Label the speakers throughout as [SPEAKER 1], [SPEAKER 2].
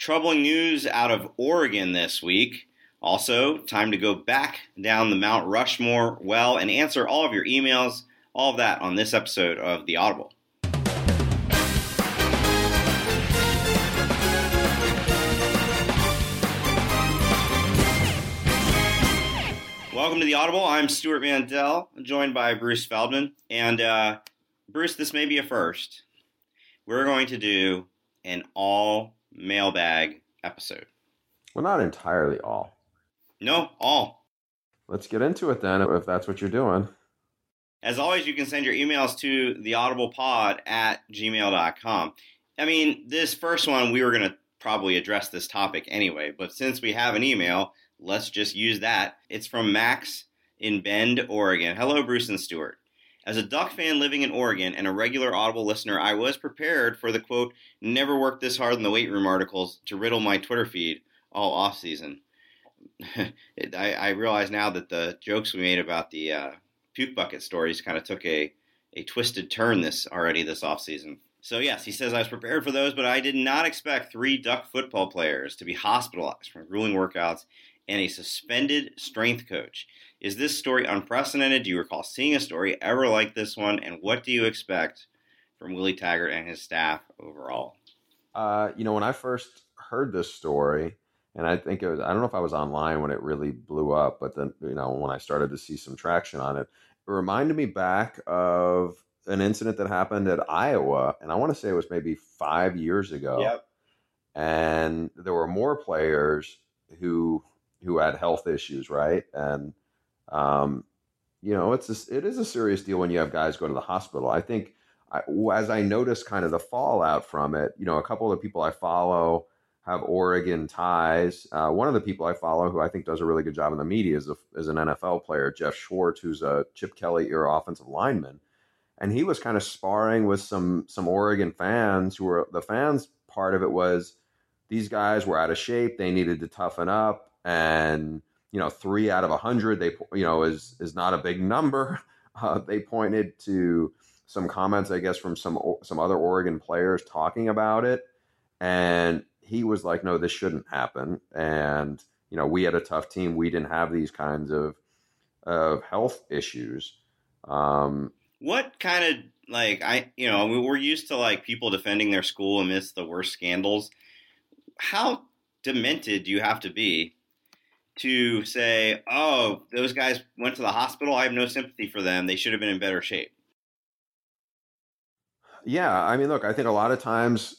[SPEAKER 1] troubling news out of Oregon this week. Also, time to go back down the Mount Rushmore well and answer all of your emails, all of that on this episode of The Audible. Welcome to The Audible. I'm Stewart Mandel, joined by Bruce Feldman. And uh, Bruce, this may be a first. We're going to do an all mailbag episode.
[SPEAKER 2] Well, not entirely all.
[SPEAKER 1] No, all.
[SPEAKER 2] Let's get into it then, if that's what you're doing.
[SPEAKER 1] As always, you can send your emails to theaudiblepod at gmail.com. I mean, this first one, we were going to probably address this topic anyway, but since we have an email, let's just use that. It's from Max in Bend, Oregon. Hello, Bruce and Stewart. As a Duck fan living in Oregon and a regular Audible listener, I was prepared for the quote, never worked this hard in the weight room articles to riddle my Twitter feed all off season. I, I, realize now that the jokes we made about the uh, puke bucket stories kind of took a, a twisted turn this already this offseason. So yes, he says I was prepared for those, but I did not expect three Duck football players to be hospitalized from grueling workouts and a suspended strength coach. Is this story unprecedented? Do you recall seeing a story ever like this one? And what do you expect from Willie Taggart and his staff overall?
[SPEAKER 2] Uh, you know, when I first heard this story, and I think it was, I don't know if I was online when it really blew up, but then, you know, when I started to see some traction on it, it reminded me back of an incident that happened at Iowa. And I want to say it was maybe five years ago.
[SPEAKER 1] Yep.
[SPEAKER 2] And there were more players who, who had health issues, right? And, um, you know, it's a, it is a serious deal when you have guys go to the hospital. I think I, as I noticed kind of the fallout from it, you know, a couple of the people I follow have Oregon ties. Uh, one of the people I follow who I think does a really good job in the media is, a, is an NFL player, Geoff Schwartz, who's a Chip Kelly era offensive lineman. And he was kind of sparring with some some Oregon fans who were the fans part of it was these guys were out of shape. They needed to toughen up. And, you know, three out of a hundred, they, you know, is, is not a big number. Uh, they pointed to some comments, I guess, from some, some other Oregon players talking about it. And he was like, no, this shouldn't happen. And, you know, we had a tough team. We didn't have these kinds of, of health issues. Um,
[SPEAKER 1] what kind of like I, you know, we're used to like people defending their school amidst the worst scandals. How demented do you have to be to say, "Oh, those guys went to the hospital. I have no sympathy for them. They should have been in better shape."
[SPEAKER 2] Yeah, I mean, look, I think a lot of times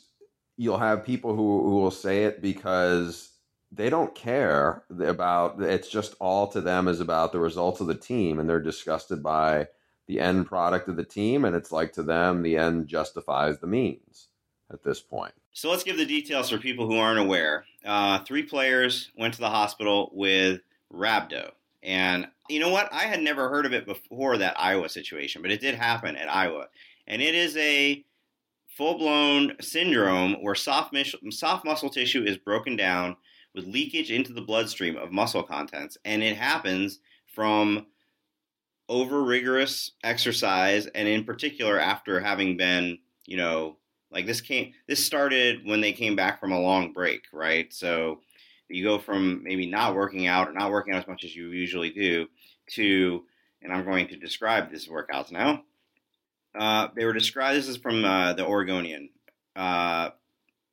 [SPEAKER 2] you'll have people who, who will say it because they don't care about it's just all to them is about the results of the team and they're disgusted by the end product of the team and it's like to them the end justifies the means at this point
[SPEAKER 1] so let's give the details for people who aren't aware. Uh, three players went to the hospital with rhabdo and you know what? I had never heard of it before that iowa situation but it did happen at iowa. And it is a full blown syndrome where soft, soft muscle tissue is broken down with leakage into the bloodstream of muscle contents. And it happens from over rigorous exercise, and in particular, after having been, you know, like this came, this started when they came back from a long break, right? So you go from maybe not working out or not working out as much as you usually do to, and I'm going to describe these workouts now uh, they were described. This is from uh, the Oregonian, uh,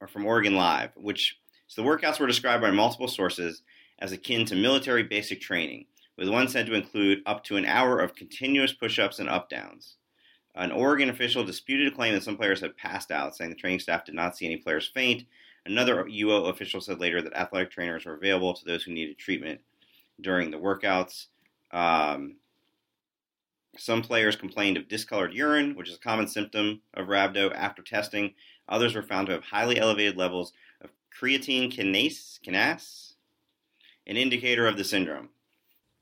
[SPEAKER 1] or from Oregon Live, which so the workouts were described by multiple sources as akin to military basic training, with one said to include up to an hour of continuous push-ups and up-downs. An Oregon official disputed a claim that some players had passed out, saying the training staff did not see any players faint. Another UO official said later that athletic trainers were available to those who needed treatment during the workouts. Um, some players complained of discolored urine, which is a common symptom of rhabdo after testing. Others were found to have highly elevated levels of creatine kinase, kinase an indicator of the syndrome.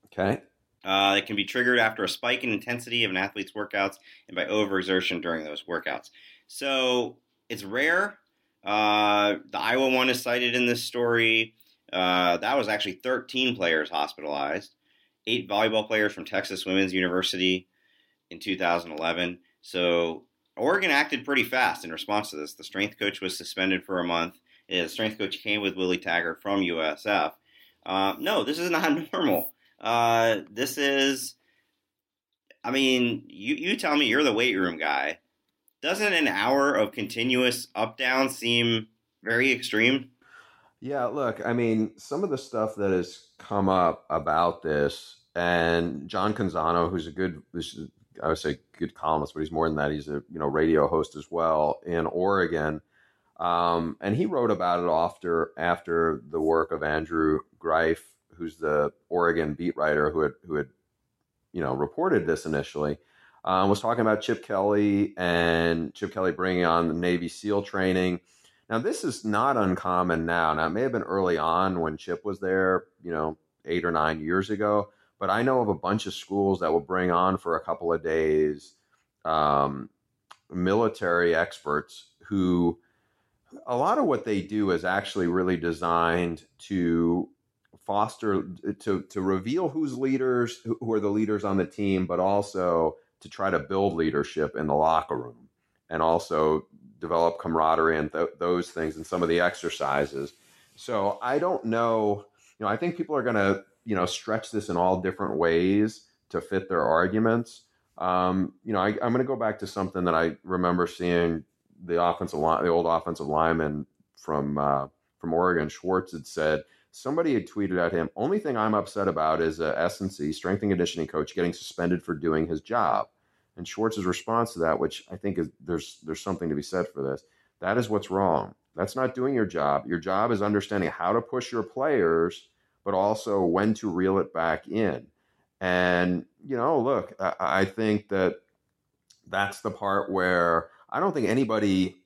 [SPEAKER 2] Okay.
[SPEAKER 1] Uh, it can be triggered after a spike in intensity of an athlete's workouts and by overexertion during those workouts. So it's rare. Uh, the Iowa one is cited in this story. Uh, that was actually 13 players hospitalized eight volleyball players from Texas Women's University in 2011. So Oregon acted pretty fast in response to this. The strength coach was suspended for a month, The strength coach came with Willie Taggart from USF. Uh, no, this is not normal. Uh, this is, I mean, you, you tell me you're the weight room guy. Doesn't an hour of continuous up down seem very extreme?
[SPEAKER 2] Yeah, look, I mean, some of the stuff that has come up about this, and John Canzano, who's a good, I would say, good columnist, but he's more than that. He's a you know radio host as well in Oregon, um, and he wrote about it after after the work of Andrew Greif, who's the Oregon beat writer who had who had you know reported this initially. Um, was talking about Chip Kelly and Chip Kelly bringing on the Navy SEAL training now, this is not uncommon now. Now, it may have been early on when Chip was there, you know, eight or nine years ago, but I know of a bunch of schools that will bring on for a couple of days um, military experts who a lot of what they do is actually really designed to foster to to reveal who's leaders who are the leaders on the team but also to try to build leadership in the locker room and also develop camaraderie and th- those things and some of the exercises. So I don't know. You know, I think people are going to you know stretch this in all different ways to fit their arguments. Um, you know, I, am going to go back to something that I remember seeing the offensive line, the old offensive lineman from uh, from Oregon, Schwartz had said somebody had tweeted at him. Only thing I'm upset about is uh, a S&C strength and conditioning coach getting suspended for doing his job. And Schwartz's response to that, which I think is there's there's something to be said for this, that is what's wrong. That's not doing your job. Your job is understanding how to push your players, but also when to reel it back in. And you know, look, I, I think that that's the part where I don't think anybody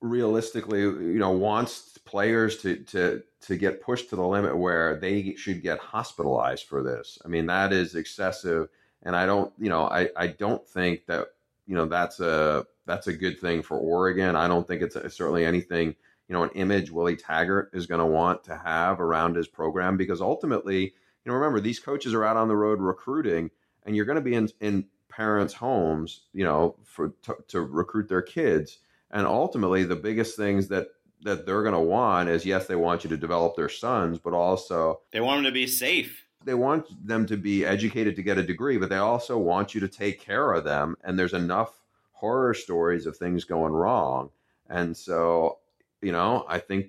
[SPEAKER 2] realistically, you know, wants players to to to get pushed to the limit where they should get hospitalized for this. I mean, that is excessive and I don't, you know, I, I don't think that, you know, that's a that's a good thing for Oregon. I don't think it's a, certainly anything, you know, an image Willie Taggart is going to want to have around his program because ultimately, you know, remember these coaches are out on the road recruiting, and you're going to be in in parents' homes, you know, for to, to recruit their kids, and ultimately the biggest things that that they're going to want is yes, they want you to develop their sons, but also
[SPEAKER 1] they want them to be safe
[SPEAKER 2] they want them to be educated to get a degree, but they also want you to take care of them. And there's enough horror stories of things going wrong. And so, you know, I think,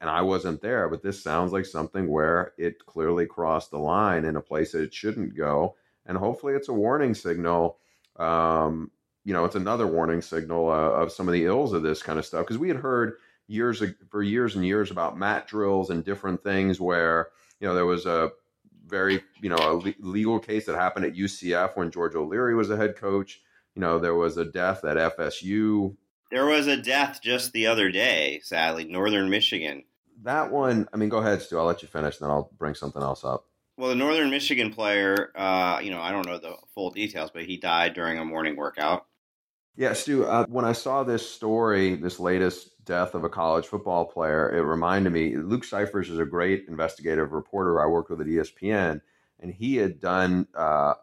[SPEAKER 2] and I wasn't there, but this sounds like something where it clearly crossed the line in a place that it shouldn't go. And hopefully it's a warning signal. Um, you know, it's another warning signal uh, of some of the ills of this kind of stuff. Because we had heard years for years and years about mat drills and different things where, you know, there was a very, you know, a le- legal case that happened at UCF when George O'Leary was a head coach. You know, there was a death at FSU.
[SPEAKER 1] There was a death just the other day, sadly, Northern Michigan.
[SPEAKER 2] That one, I mean, go ahead, Stu. I'll let you finish, then I'll bring something else up.
[SPEAKER 1] Well, the Northern Michigan player, uh, you know, I don't know the full details, but he died during a morning workout.
[SPEAKER 2] Yeah, Stu, uh, when I saw this story, this latest death of a college football player, it reminded me Luke Cyphers is a great investigative reporter I worked with at ESPN, and he had done uh,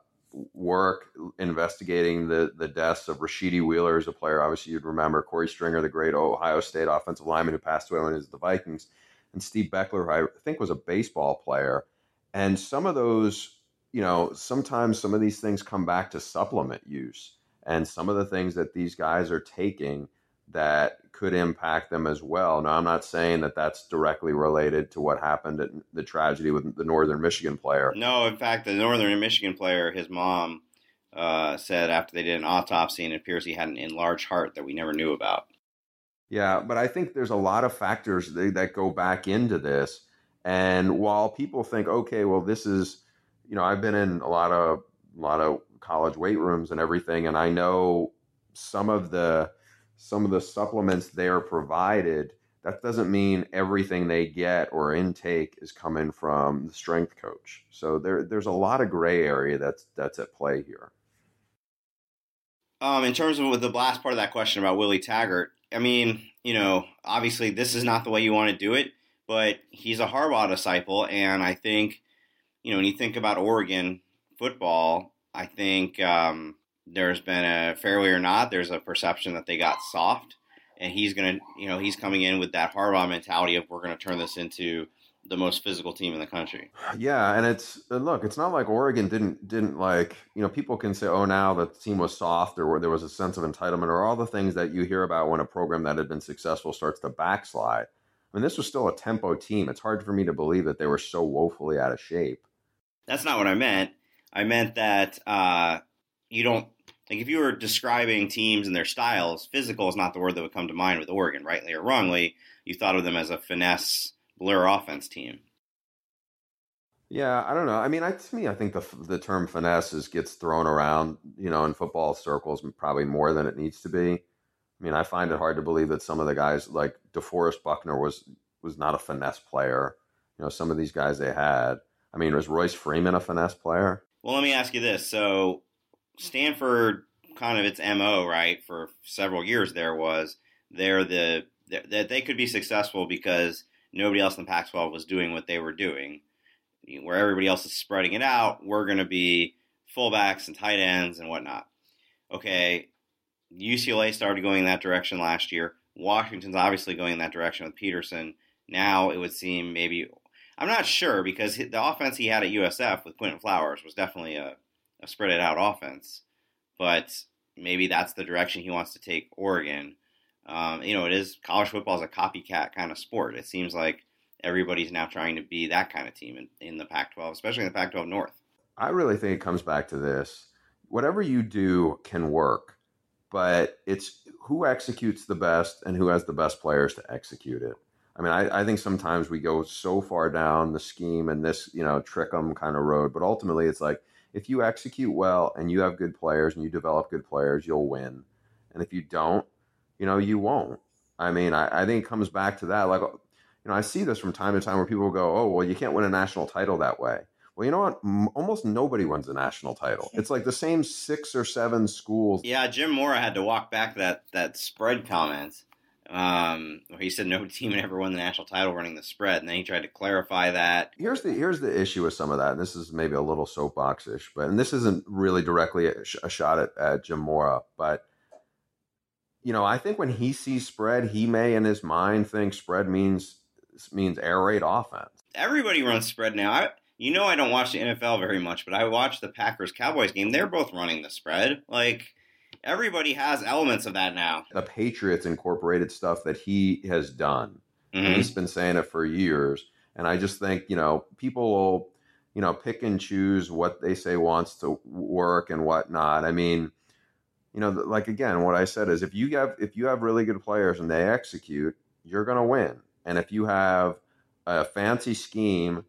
[SPEAKER 2] work investigating the, the deaths of Rashidi Wheeler as a player. Obviously, you'd remember Korey Stringer, the great Ohio State offensive lineman who passed away when he was the Vikings, and Steve Bechler, who I think was a baseball player. And some of those, you know, sometimes some of these things come back to supplement use and some of the things that these guys are taking that could impact them as well. Now, I'm not saying that that's directly related to what happened at the tragedy with the Northern Michigan player.
[SPEAKER 1] No, in fact, the Northern Michigan player, his mom uh, said after they did an autopsy, and it appears he had an enlarged heart that we never knew about.
[SPEAKER 2] Yeah, but I think there's a lot of factors that, that go back into this. And while people think, okay, well, this is, you know, I've been in a lot of a lot of college weight rooms and everything, and I know some of the some of the supplements they are provided. That doesn't mean everything they get or intake is coming from the strength coach. So there, there's a lot of gray area that's that's at play here.
[SPEAKER 1] Um, in terms of the last part of that question about Willie Taggart, I mean, you know, obviously this is not the way you want to do it, but he's a Harbaugh disciple, and I think, you know, when you think about Oregon football, I think um, there's been a fairly or not, there's a perception that they got soft and he's going to, you know, he's coming in with that Harbaugh mentality of we're going to turn this into the most physical team in the country.
[SPEAKER 2] Yeah, and it's and look, it's not like Oregon didn't didn't like you know people can say oh now the team was soft or there was a sense of entitlement or all the things that you hear about when a program that had been successful starts to backslide. I mean, this was still a tempo team. It's hard for me to believe that they were so woefully out of shape.
[SPEAKER 1] That's not what I meant. I meant that uh, you don't like if you were describing teams and their styles, physical is not the word that would come to mind with Oregon, rightly or wrongly. You thought of them as a finesse blur offense team.
[SPEAKER 2] Yeah, I don't know. I mean, I, to me, I think the the term finesse is, gets thrown around, you know, in football circles probably more than it needs to be. I mean, I find it hard to believe that some of the guys like DeForest Buckner was was not a finesse player. You know, some of these guys they had. I mean, was Royce Freeman a finesse player?
[SPEAKER 1] Well, let me ask you this. So, Stanford, kind of its mo, right, for several years there was they're the that they could be successful because nobody else in the Pac-12 was doing what they were doing. Where everybody else is spreading it out, we're going to be fullbacks and tight ends and whatnot. Okay, UCLA started going in that direction last year. Washington's obviously going in that direction with Petersen. Now it would seem maybe I'm not sure because the offense he had at USF with Quinton Flowers was definitely a, a spread it out offense, but maybe that's the direction he wants to take Oregon. Um, you know, it is college football is a copycat kind of sport. It seems like everybody's now trying to be that kind of team in, in the Pac-12, especially in the Pac-12 North.
[SPEAKER 2] I really think it comes back to this: whatever you do can work, but it's who executes the best and who has the best players to execute it. I mean, I, I think sometimes we go so far down the scheme and this, you know, trick them kind of road, but ultimately it's like if you execute well and you have good players and you develop good players, you'll win. And if you don't, you know, you won't. I mean, I, I think it comes back to that. Like, you know, I see this from time to time where people go, oh, well, you can't win a national title that way. Well, you know what? M- almost nobody wins a national title. It's like the same six or seven schools.
[SPEAKER 1] Yeah, Jim Mora had to walk back that that spread comment. Um, he said no team had ever won the national title running the spread, and then he tried to clarify that.
[SPEAKER 2] Here's the here's the issue with some of that, and this is maybe a little soapboxish, but and this isn't really directly a, a shot at, at Jim Mora, but you know, I think when he sees spread, he may in his mind think spread means means air raid offense.
[SPEAKER 1] Everybody runs spread now. I, you know, I don't watch the NFL very much, but I watch the Packers Cowboys game. They're both running the spread. Like everybody has elements of that now.
[SPEAKER 2] The Patriots incorporated stuff that he has done. Mm-hmm. He's been saying it for years, and I just think you know people will you know pick and choose what they say wants to work and whatnot. I mean you know, like again, what I said is if you have if you have really good players and they execute, you're going to win. And if you have a fancy scheme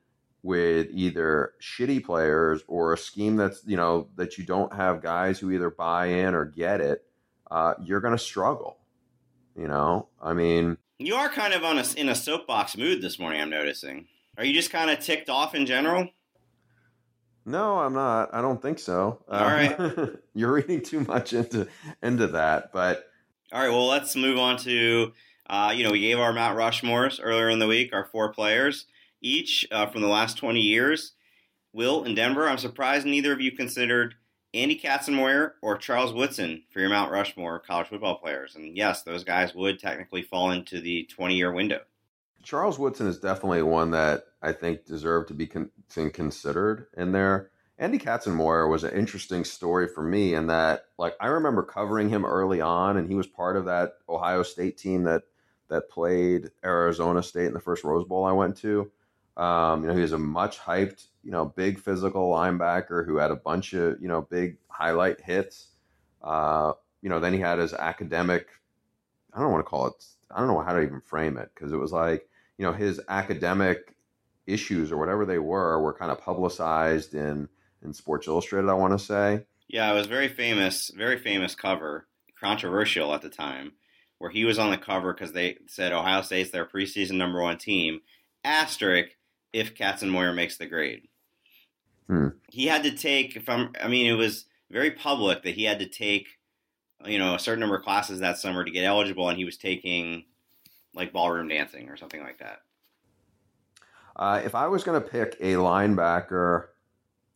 [SPEAKER 2] with either shitty players or a scheme that's you know that you don't have guys who either buy in or get it, uh, you're going to struggle. You know, I mean,
[SPEAKER 1] you are kind of on a in a soapbox mood this morning. I'm noticing. Are you just kind of ticked off in general?
[SPEAKER 2] No, I'm not. I don't think so.
[SPEAKER 1] All right,
[SPEAKER 2] you're reading too much into into that. But
[SPEAKER 1] all right, well, let's move on to uh, you know we gave our Mount Rushmores earlier in the week, our four players each uh, from the last 20 years. Will in Denver, I'm surprised neither of you considered Andy Katzenmoyer or Charles Woodson for your Mount Rushmore college football players. And yes, those guys would technically fall into the 20 year window.
[SPEAKER 2] Charles Woodson is definitely one that I think deserved to be con- considered in there. Andy Katzenmoyer was an interesting story for me in that, like, I remember covering him early on, and he was part of that Ohio State team that that played Arizona State in the first Rose Bowl I went to. Um, you know, he was a much hyped, you know, big physical linebacker who had a bunch of, you know, big highlight hits. Uh, you know, then he had his academic. I don't want to call it. I don't know how to even frame it because it was like, you know, his academic issues or whatever they were were kind of publicized in in Sports Illustrated. I want to say.
[SPEAKER 1] Yeah, it was very famous, very famous cover, controversial at the time, where he was on the cover because they said Ohio State's their preseason number one team. Asterisk if Katzenmoyer makes the grade. Hmm. He had to take, if I'm, I mean, it was very public that he had to take, you know, a certain number of classes that summer to get eligible, and he was taking like ballroom dancing or something like that.
[SPEAKER 2] Uh, if I was going to pick a linebacker,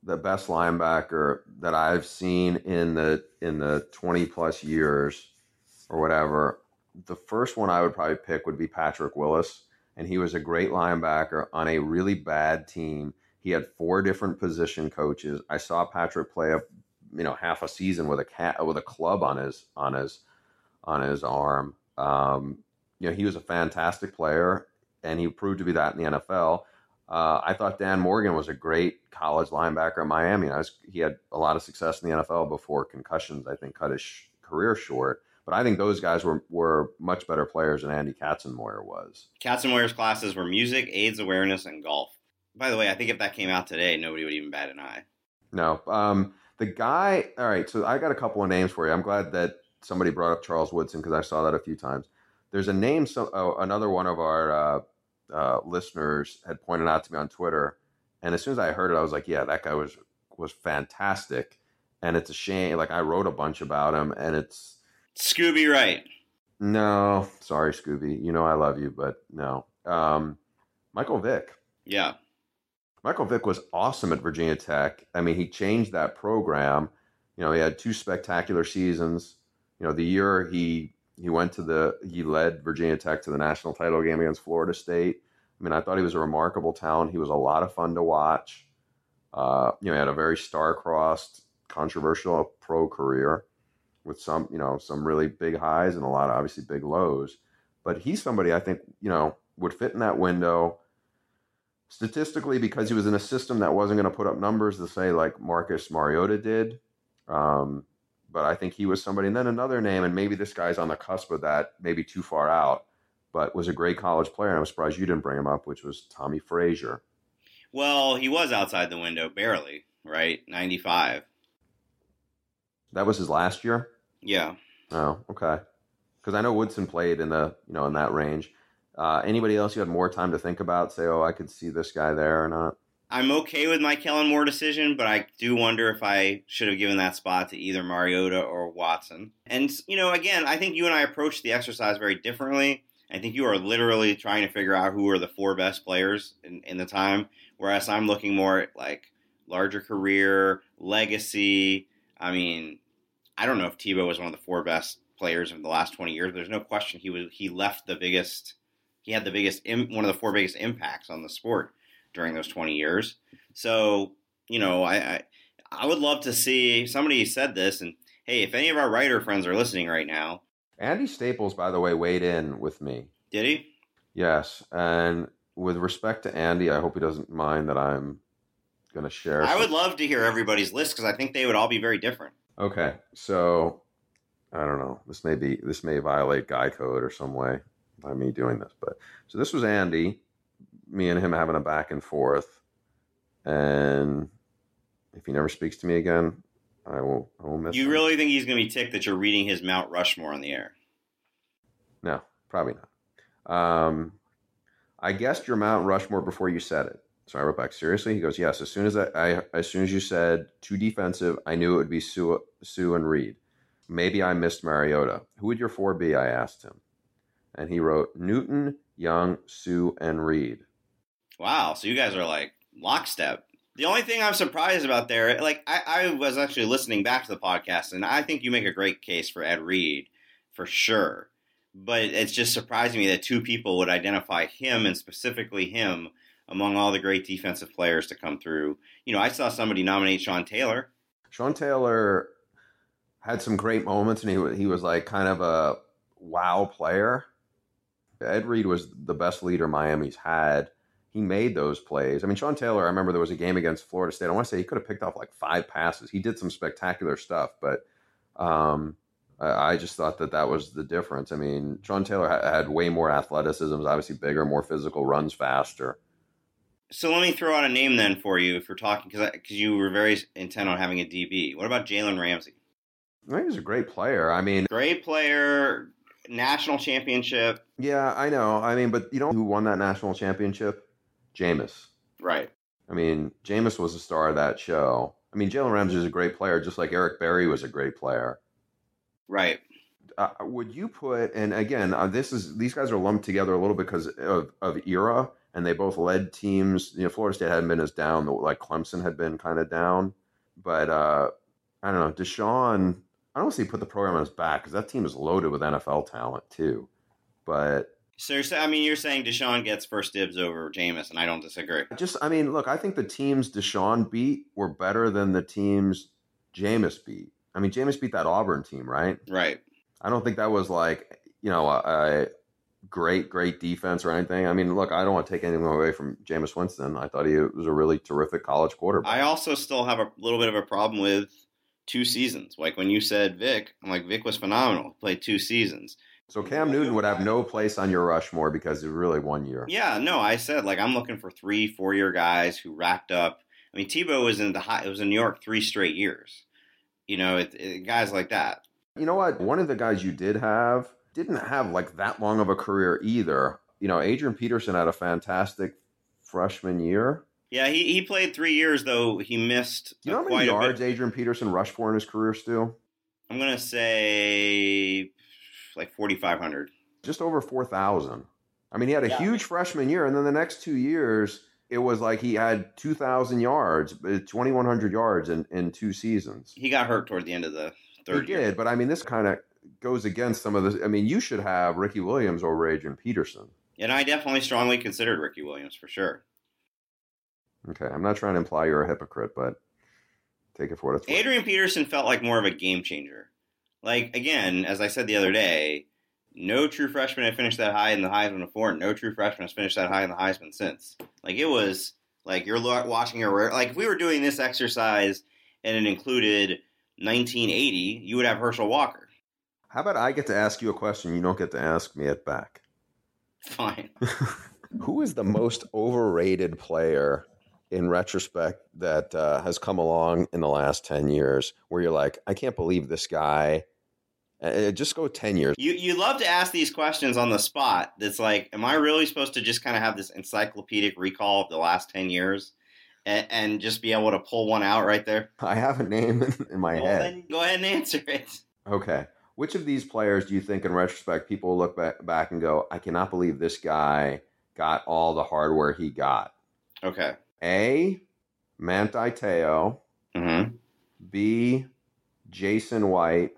[SPEAKER 2] the best linebacker that I've seen in the in the twenty plus years or whatever, the first one I would probably pick would be Patrick Willis, and he was a great linebacker on a really bad team. He had four different position coaches. I saw Patrick play a you know half a season with a cat with a club on his on his on his arm. Um, you know, he was a fantastic player, and he proved to be that in the NFL. Uh, I thought Dan Morgan was a great college linebacker in Miami. I was, he had a lot of success in the NFL before concussions, I think, cut his sh- career short. But I think those guys were, were much better players than Andy Katzenmoyer was.
[SPEAKER 1] Katzenmoyer's classes were music, AIDS awareness, and golf. By the way, I think if that came out today, nobody would even bat an eye.
[SPEAKER 2] No. Um, the guy, all right, so I got a couple of names for you. I'm glad that somebody brought up Charles Woodson because I saw that a few times. There's a name, so, oh, another one of our uh, uh, listeners had pointed out to me on Twitter, and as soon as I heard it, I was like, "Yeah, that guy was was fantastic." And it's a shame. Like I wrote a bunch about him, and it's
[SPEAKER 1] Scooby Wright.
[SPEAKER 2] No, sorry, Scooby. You know I love you, but no. Um, Michael Vick.
[SPEAKER 1] Yeah.
[SPEAKER 2] Michael Vick was awesome at Virginia Tech. I mean, he changed that program. You know, he had two spectacular seasons. You know, the year he he went to the he led Virginia Tech to the national title game against Florida State. I mean, I thought he was a remarkable talent. He was a lot of fun to watch. Uh, you know, he had a very star-crossed, controversial pro career with some, you know, some really big highs and a lot of obviously big lows. But he's somebody I think, you know, would fit in that window statistically because he was in a system that wasn't going to put up numbers to say like Marcus Mariota did. Um, but I think he was somebody. And then another name, and maybe this guy's on the cusp of that, maybe too far out, but was a great college player. And I'm surprised you didn't bring him up, which was Tommie Frazier.
[SPEAKER 1] Well, he was outside the window barely, right? 95.
[SPEAKER 2] That was his last year?
[SPEAKER 1] Yeah.
[SPEAKER 2] Oh, okay. Because I know Woodson played in the, you know, in that range. Uh, anybody else you had more time to think about? Say, oh, I could see this guy there or not?
[SPEAKER 1] I'm okay with my Kellen Moore decision, but I do wonder if I should have given that spot to either Mariota or Watson. And, you know, again, I think you and I approached the exercise very differently. I think you are literally trying to figure out who are the four best players in, in the time, whereas I'm looking more at like larger career, legacy. I mean, I don't know if Tebow was one of the four best players of the last 20 years, but there's no question he was he left the biggest he had the biggest one of the four biggest impacts on the sport during those 20 years. So, you know, I, I, I would love to see somebody said this and hey, if any of our writer friends are listening right now,
[SPEAKER 2] Andy Staples, by the way, weighed in with me.
[SPEAKER 1] Did he?
[SPEAKER 2] Yes, and with respect to Andy, I hope he doesn't mind that I'm going to share.
[SPEAKER 1] I would love to hear everybody's list because I think they would all be very different.
[SPEAKER 2] Okay, so I don't know. This may be this may violate guy code or some way by me doing this, but so this was Andy me and him having a back and forth. And if he never speaks to me again, I will. I will miss.
[SPEAKER 1] You
[SPEAKER 2] him.
[SPEAKER 1] really think he's going to be ticked that you're reading his Mount Rushmore on the air?
[SPEAKER 2] No, probably not. Um, I guessed your Mount Rushmore before you said it, so I wrote back seriously. He goes, "Yes." As soon as I, I as soon as you said too defensive, I knew it would be Suh, Suh and Reed. Maybe I missed Mariota. Who would your four be? I asked him, and he wrote Newton, Young, Suh, and Reed.
[SPEAKER 1] Wow, so you guys are like lockstep. The only thing I'm surprised about there, like I, I was actually listening back to the podcast, and I think you make a great case for Ed Reed for sure. But it's just surprising me that two people would identify him and specifically him among all the great defensive players to come through. You know, I saw somebody nominate Sean Taylor.
[SPEAKER 2] Sean Taylor had some great moments, and he he was like kind of a wow player. Ed Reed was the best leader Miami's had he made those plays. I mean, Sean Taylor, I remember there was a game against Florida State. I want to say he could have picked off like five passes. He did some spectacular stuff, but um, I, just thought that that was the difference. I mean, Sean Taylor had, had way more athleticism, was obviously bigger, more physical, runs faster.
[SPEAKER 1] So let me throw out a name then for you if we're talking because because you were very intent on having a DB. What about Jalen Ramsey?
[SPEAKER 2] I think he's a great player. I mean,
[SPEAKER 1] great player, national championship.
[SPEAKER 2] Yeah, I know. I mean, but you know who won that national championship? Jameis.
[SPEAKER 1] Right.
[SPEAKER 2] I mean, Jameis was the star of that show. I mean, Jalen Ramsey is a great player, just like Eric Berry was a great player.
[SPEAKER 1] Right.
[SPEAKER 2] Uh, would you put? And again, uh, this is these guys are lumped together a little bit because of, of era, and they both led teams. You know, Florida State hadn't been as down, like Clemson had been kind of down. But uh, I don't know, Deshaun. I don't see put the program on his back because that team is loaded with NFL talent too. But
[SPEAKER 1] So I mean, you're saying Deshaun gets first dibs over Jameis, and I don't disagree.
[SPEAKER 2] just, I mean, look, I think the teams Deshaun beat were better than the teams Jameis beat. I mean, Jameis beat that Auburn team, right?
[SPEAKER 1] Right.
[SPEAKER 2] I don't think that was like you know a, a great great defense or anything. I mean, look, I don't want to take anything away from Jameis Winston. I thought he was a really terrific college quarterback.
[SPEAKER 1] I also still have a little bit of a problem with two seasons. Like when you said Vick, I'm like Vick was phenomenal. Played two seasons.
[SPEAKER 2] so Cam Newton would have no place on your Rushmore because it was really one year.
[SPEAKER 1] Yeah, no, I said like I'm looking for three, four year guys who racked up. I mean, Tebow was in the high. It was in New York three straight years. You know, it, it, guys like that.
[SPEAKER 2] You know what? One of the guys you did have didn't have like that long of a career either. You know, Adrian Peterson had a fantastic freshman year.
[SPEAKER 1] Yeah, he, he played three years though. He missed.
[SPEAKER 2] Do you know how many
[SPEAKER 1] quite a bit.
[SPEAKER 2] yards Adrian Peterson rushed for in his career, Stu?
[SPEAKER 1] I'm gonna say like 4,500.
[SPEAKER 2] just over 4,000. I mean, he had a
[SPEAKER 3] Yeah.
[SPEAKER 2] huge freshman year, and then the next two years, it was like he had 2,000 yards, uh, 2,100 yards in, in two seasons.
[SPEAKER 1] He got hurt toward the end of the third
[SPEAKER 2] he
[SPEAKER 1] year.
[SPEAKER 2] did, but I mean, this kind of goes against some of the. I mean, you should have Ricky Williams over Adrian Peterson.
[SPEAKER 1] And I definitely strongly considered Ricky Williams for sure.
[SPEAKER 2] Okay, I'm not trying to imply you're a hypocrite, but take it for what it's worth.
[SPEAKER 1] Adrian Peterson felt like more of a game changer. Like again, as I said the other day, no true freshman had finished that high in the Heisman before. No true freshman has finished that high in the Heisman since. Like it was like you're watching a rare. Like if we were doing this exercise and it included 1980, you would have Herschel Walker.
[SPEAKER 2] How about I get to ask you a question you don't get to ask me it back?
[SPEAKER 1] Fine.
[SPEAKER 2] Who is the most overrated player in retrospect that uh, has come along in the last 10 years where you're like, I can't believe this guy? Uh, just go 10 years.
[SPEAKER 1] You you love to ask these questions on the spot. That's like, am I really supposed to just kind of have this encyclopedic recall of the last 10 years? And, and just be able to pull one out right there.
[SPEAKER 2] I have a name in, in my
[SPEAKER 1] Well,
[SPEAKER 2] head.
[SPEAKER 1] then go ahead and answer it.
[SPEAKER 2] Okay. Which of these players do you think, in retrospect, people look back, back and go, I cannot believe this guy got all the hardware he got?
[SPEAKER 1] Okay.
[SPEAKER 2] A. Manti Te'o.
[SPEAKER 1] Mm-hmm.
[SPEAKER 2] B. Jason White.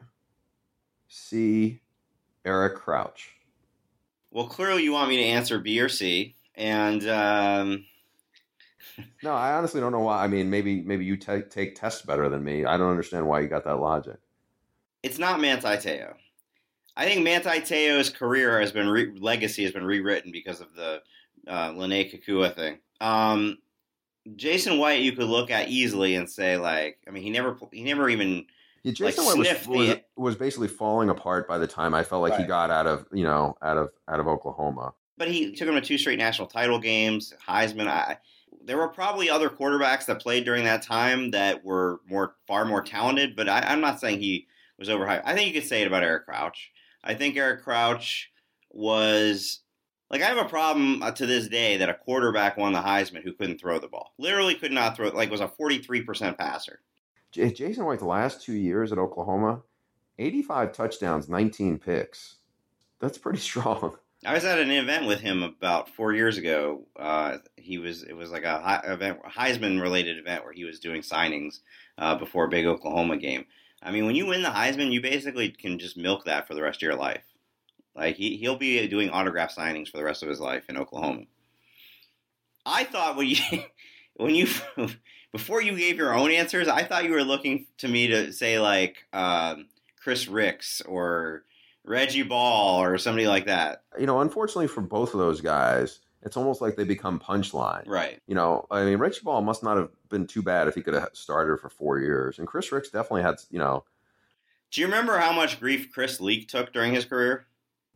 [SPEAKER 2] C. Eric Crouch.
[SPEAKER 1] Well, clearly you want me to answer B or C, and um,
[SPEAKER 2] No, I honestly don't know why. I mean, maybe maybe you take take tests better than me. I don't understand why you got that logic.
[SPEAKER 1] It's not Manti Te'o. I think Manti Te'o's career has been re- legacy has been rewritten because of the uh, Lennay Kekua thing. Um, Jason White, you could look at easily and say like, I mean, he never he never even
[SPEAKER 2] Yeah, Jason
[SPEAKER 1] Like,
[SPEAKER 2] White was, was was basically falling apart by the time I felt like he got out of you know out of out of Oklahoma.
[SPEAKER 1] but he took him to two straight national title games. Heisman. I, there were probably other quarterbacks that played during that time that were more far more talented. But I, I'm not saying he was overhyped. I think you could say it about Eric Crouch. I think Eric Crouch was like I have a problem uh, to this day that a quarterback won the Heisman who couldn't throw the ball. Literally could not throw. Like was a 43 percent passer.
[SPEAKER 2] J- Jason White's last two years at Oklahoma, eighty five touchdowns, nineteen picks. That's pretty strong.
[SPEAKER 1] I was at an event with him about four years ago. Uh, he was it was like a event, Heisman related event where he was doing signings uh, before a big Oklahoma game. I mean, when you win the Heisman, you basically can just milk that for the rest of your life. Like he he'll be doing autograph signings for the rest of his life in Oklahoma. I thought when you when you before you gave your own answers, I thought you were looking to me to say like um, Chris Rix or Reggie Ball or somebody like that.
[SPEAKER 2] You know, unfortunately for both of those guys, it's almost like they become punchline.
[SPEAKER 1] Right.
[SPEAKER 2] You know, I mean, Reggie Ball must not have been too bad if he could have started for four years, and Chris Rix definitely had. You know,
[SPEAKER 1] Do you remember how much grief Chris Leak took during his career?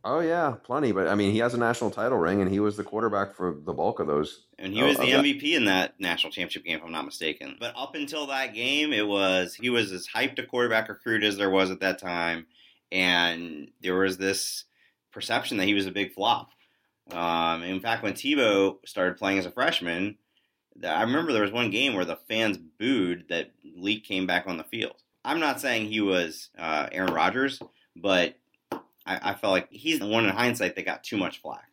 [SPEAKER 2] oh yeah, plenty. But I mean, he has a national title ring, and he was the quarterback for the bulk of those.
[SPEAKER 1] And he was uh, the
[SPEAKER 2] of that-
[SPEAKER 1] MVP in that national championship game, if I'm not mistaken. But up until that game, it was he was as hyped a quarterback recruit as there was at that time, and there was this perception that he was a big flop. Um, in fact, when Tebow started playing as a freshman, I remember there was one game where the fans booed that Leak came back on the field. I'm not saying he was uh, Aaron Rodgers, but I, I felt like he's the one in hindsight that got too much flack.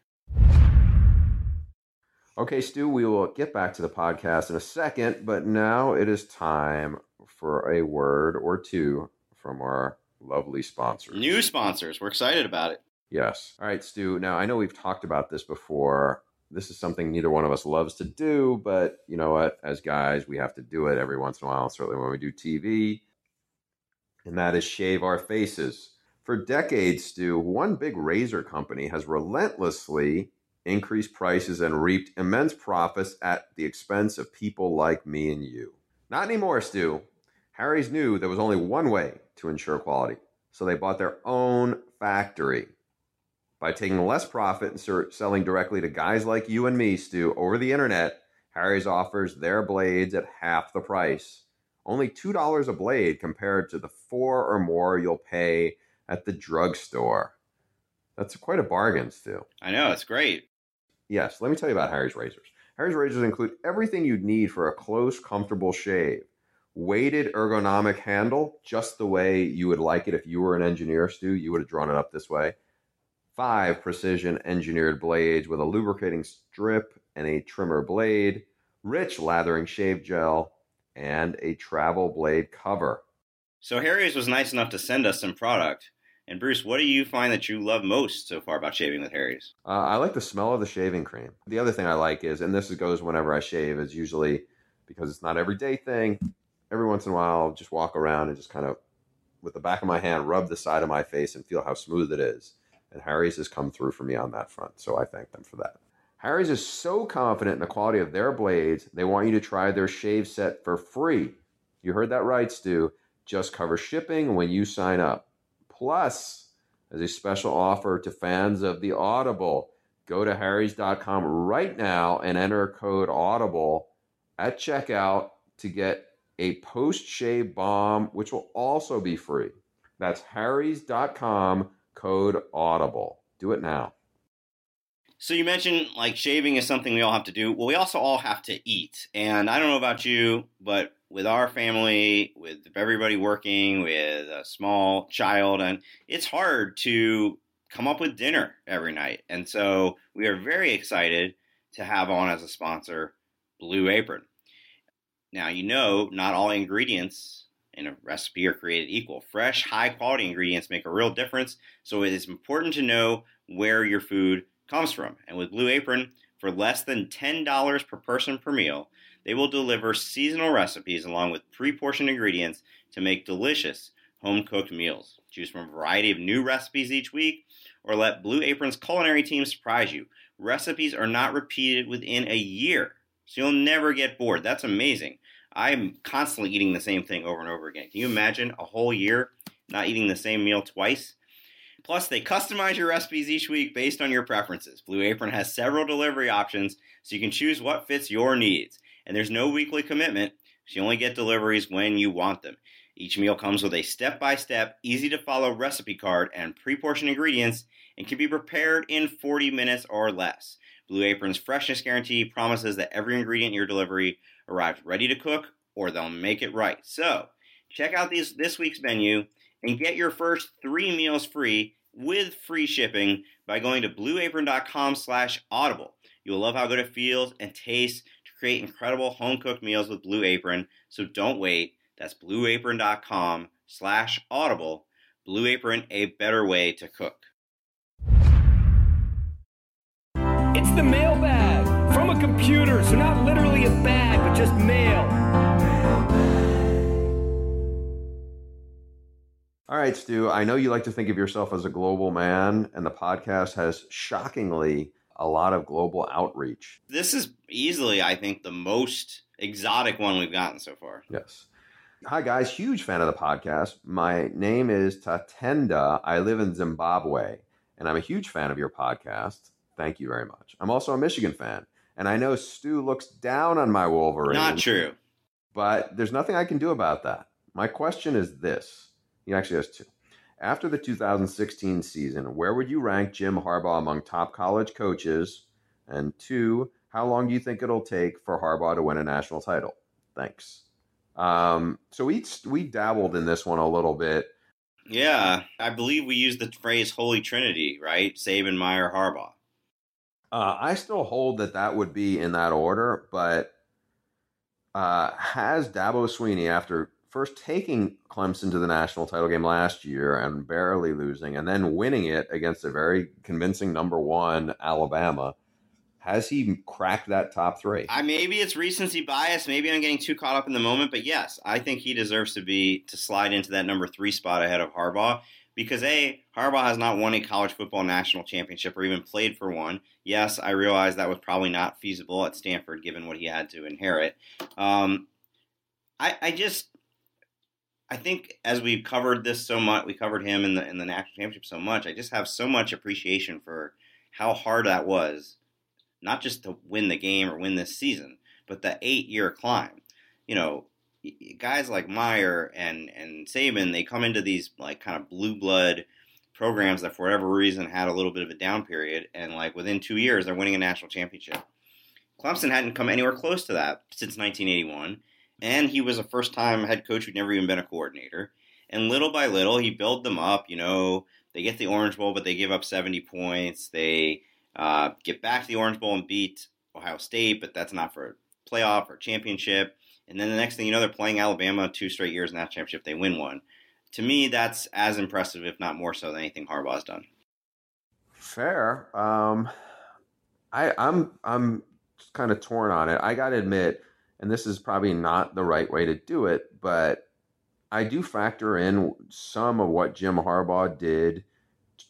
[SPEAKER 2] Okay, Stu, we will get back to the podcast in a second, but now it is time for a word or two from our lovely sponsors.
[SPEAKER 1] New sponsors. We're excited about it.
[SPEAKER 2] Yes. All right, Stu. Now, I know we've talked about this before. This is something neither one of us loves to do, but you know what? As guys, we have to do it every once in a while, certainly when we do TV. And that is shave our faces. For decades, Stu, one big razor company has relentlessly increased prices and reaped immense profits at the expense of people like me and you. Not anymore, Stu. Harry's knew there was only one way to ensure quality, so they bought their own factory. By taking less profit and selling directly to guys like you and me, Stu, over the internet, Harry's offers their blades at half the price. Only $2 a blade compared to the four or more you'll pay at the drugstore. That's quite a bargain, Stu.
[SPEAKER 1] I know, it's great.
[SPEAKER 2] Yes, let me tell you about Harry's razors. Harry's razors include everything you'd need for a close, comfortable shave. Weighted ergonomic handle, just the way you would like it if you were an engineer, Stu. You would have drawn it up this way. Five precision engineered blades with a lubricating strip and a trimmer blade, rich lathering shave gel, and a travel blade cover.
[SPEAKER 1] So Harry's was nice enough to send us some product. And Bruce, what do you find that you love most so far about shaving with Harry's?
[SPEAKER 2] Uh, I like the smell of the shaving cream. The other thing I like is, and this goes whenever I shave, is usually because it's not everyday thing. Every once in a while, I'll just walk around and just kind of, with the back of my hand, rub the side of my face and feel how smooth it is. And Harry's has come through for me on that front, so I thank them for that. Harry's is so confident in the quality of their blades, they want you to try their shave set for free. You heard that right, Stu. Just cover shipping when you sign up. Plus, as a special offer to fans of the Audible, go to harrys.com right now and enter code Audible at checkout to get a post shave balm, which will also be free. That's harrys.com code Audible. Do it now.
[SPEAKER 1] So you mentioned like shaving is something we all have to do. Well, we also all have to eat. And I don't know about you, but with our family, with everybody working, with a small child, and it's hard to come up with dinner every night. And so we are very excited to have on as a sponsor Blue Apron. Now, you know, not all ingredients in a recipe are created equal. Fresh, high quality ingredients make a real difference, so it is important to know where your food comes from. And with Blue Apron, for less than $10 per person per meal, they will deliver seasonal recipes along with pre portioned ingredients to make delicious home cooked meals. Choose from a variety of new recipes each week, or let Blue Apron's culinary team surprise you. Recipes are not repeated within a year, so you'll never get bored. That's amazing. I'm constantly eating the same thing over and over again. Can you imagine a whole year not eating the same meal twice? Plus, they customize your recipes each week based on your preferences. Blue Apron has several delivery options, so you can choose what fits your needs and there's no weekly commitment. So you only get deliveries when you want them. Each meal comes with a step by step, easy to follow recipe card and pre portioned ingredients and can be prepared in 40 minutes or less. Blue Apron's freshness guarantee promises that every ingredient in your delivery arrives ready to cook or they'll make it right. So, check out these, this week's menu and get your first three meals free with free shipping by going to blueapron.com slash audible. You'll love how good it feels and tastes to create incredible home cooked meals with Blue Apron. So don't wait. That's blueapron.com slash audible. Blue Apron, a better way to cook.
[SPEAKER 3] The mailbag from a computer. So not literally a bag, but just mail.
[SPEAKER 2] All right, Stu, I know you like to think of yourself as a global man, and the podcast has shockingly a lot of global outreach.
[SPEAKER 1] This is easily, I think, the most exotic one we've gotten so far.
[SPEAKER 2] Yes. Hi, guys. Huge fan of the podcast. My name is Tatenda. I live in Zimbabwe, and I'm a huge fan of your podcast. Thank you very much. I'm also a Michigan fan, and I know Stu looks down on my Wolverine.
[SPEAKER 1] Not true.
[SPEAKER 2] But there's nothing I can do about that. My question is this. He actually has two. After the 2016 season, where would you rank Jim Harbaugh among top college coaches? And two, how long do you think it'll take for Harbaugh to win a national title? Thanks. Um, so we we dabbled in this one a little bit.
[SPEAKER 1] Yeah, I believe we used the phrase "Holy Trinity," right? Saban, Meyer, Harbaugh.
[SPEAKER 2] Uh, I still hold that that would be in that order, but uh, has Dabo Swinney, after first taking Clemson to the national title game last year and barely losing, and then winning it against a very convincing number one Alabama. Has he cracked that top three?
[SPEAKER 1] I maybe it's recency bias. Maybe I'm getting too caught up in the moment, but yes, I think he deserves to be to slide into that number three spot ahead of Harbaugh because a Harbaugh has not won a college football national championship or even played for one. Yes, I realize that was probably not feasible at Stanford given what he had to inherit. Um, I, I just I think as we've covered this so much, we covered him in the in the national championship so much. I just have so much appreciation for how hard that was, not just to win the game or win this season, but the eight year climb. You know, guys like Meyer and and Saban, they come into these like kind of blue blood programs that for whatever reason had a little bit of a down period, and like within two years they're winning a national championship. Clemson hadn't come anywhere close to that since 1981, and he was a first time head coach who'd never even been a coordinator. And little by little, he built them up. You know, they get the Orange Bowl, but they give up 70 points. They uh, get back to the Orange Bowl and beat Ohio State, but that's not for playoff or championship. And then the next thing you know, they're playing Alabama two straight years in that championship. They win one. To me, that's as impressive, if not more so, than anything Harbaugh's done.
[SPEAKER 2] Fair. Um, I, I'm I'm kind of torn on it. I got to admit, and this is probably not the right way to do it, but I do factor in some of what Jim Harbaugh did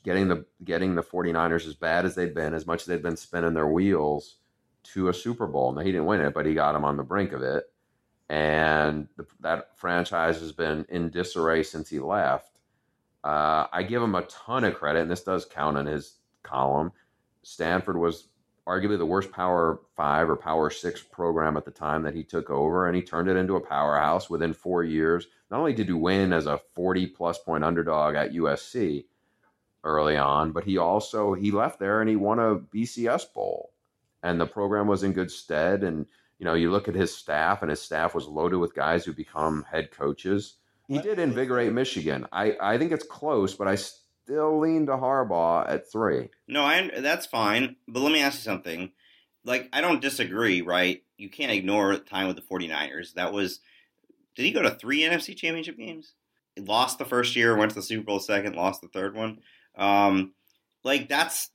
[SPEAKER 2] getting the getting the 49ers as bad as they'd been, as much as they'd been spinning their wheels to a Super Bowl. Now he didn't win it, but he got them on the brink of it and the, that franchise has been in disarray since he left. Uh, I give him a ton of credit, and this does count in his column. Stanford was arguably the worst Power Five or Power Six program at the time that he took over, and he turned it into a powerhouse within four years. Not only did he win as a 40 plus point underdog at USC early on, but he also he left there and he won a BCS bowl, and the program was in good stead and you know, you look at his staff, and his staff was loaded with guys who become head coaches. He did invigorate Michigan. I, I think it's close, but I still lean to Harbaugh at three.
[SPEAKER 1] No, I that's fine. But let me ask you something. Like, I don't disagree, right? You can't ignore time with the 49ers. That was, did he go to three NFC championship games? He lost the first year, went to the Super Bowl second, lost the third one. Um, like, that's,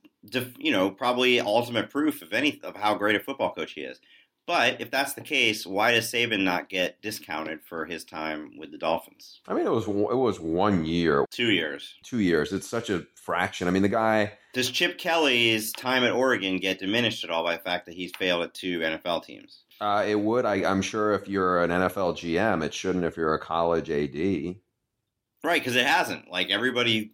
[SPEAKER 1] you know, probably ultimate proof of any of how great a football coach he is. But if that's the case, why does Saban not get discounted for his time with the Dolphins?
[SPEAKER 2] I mean, it was it was one year,
[SPEAKER 1] two years,
[SPEAKER 2] two years. It's such a fraction. I mean, the guy.
[SPEAKER 1] Does Chip Kelly's time at Oregon get diminished at all by the fact that he's failed at two NFL teams?
[SPEAKER 2] Uh, it would. I, I'm sure if you're an NFL GM, it shouldn't. If you're a college AD,
[SPEAKER 1] right? Because it hasn't. Like everybody,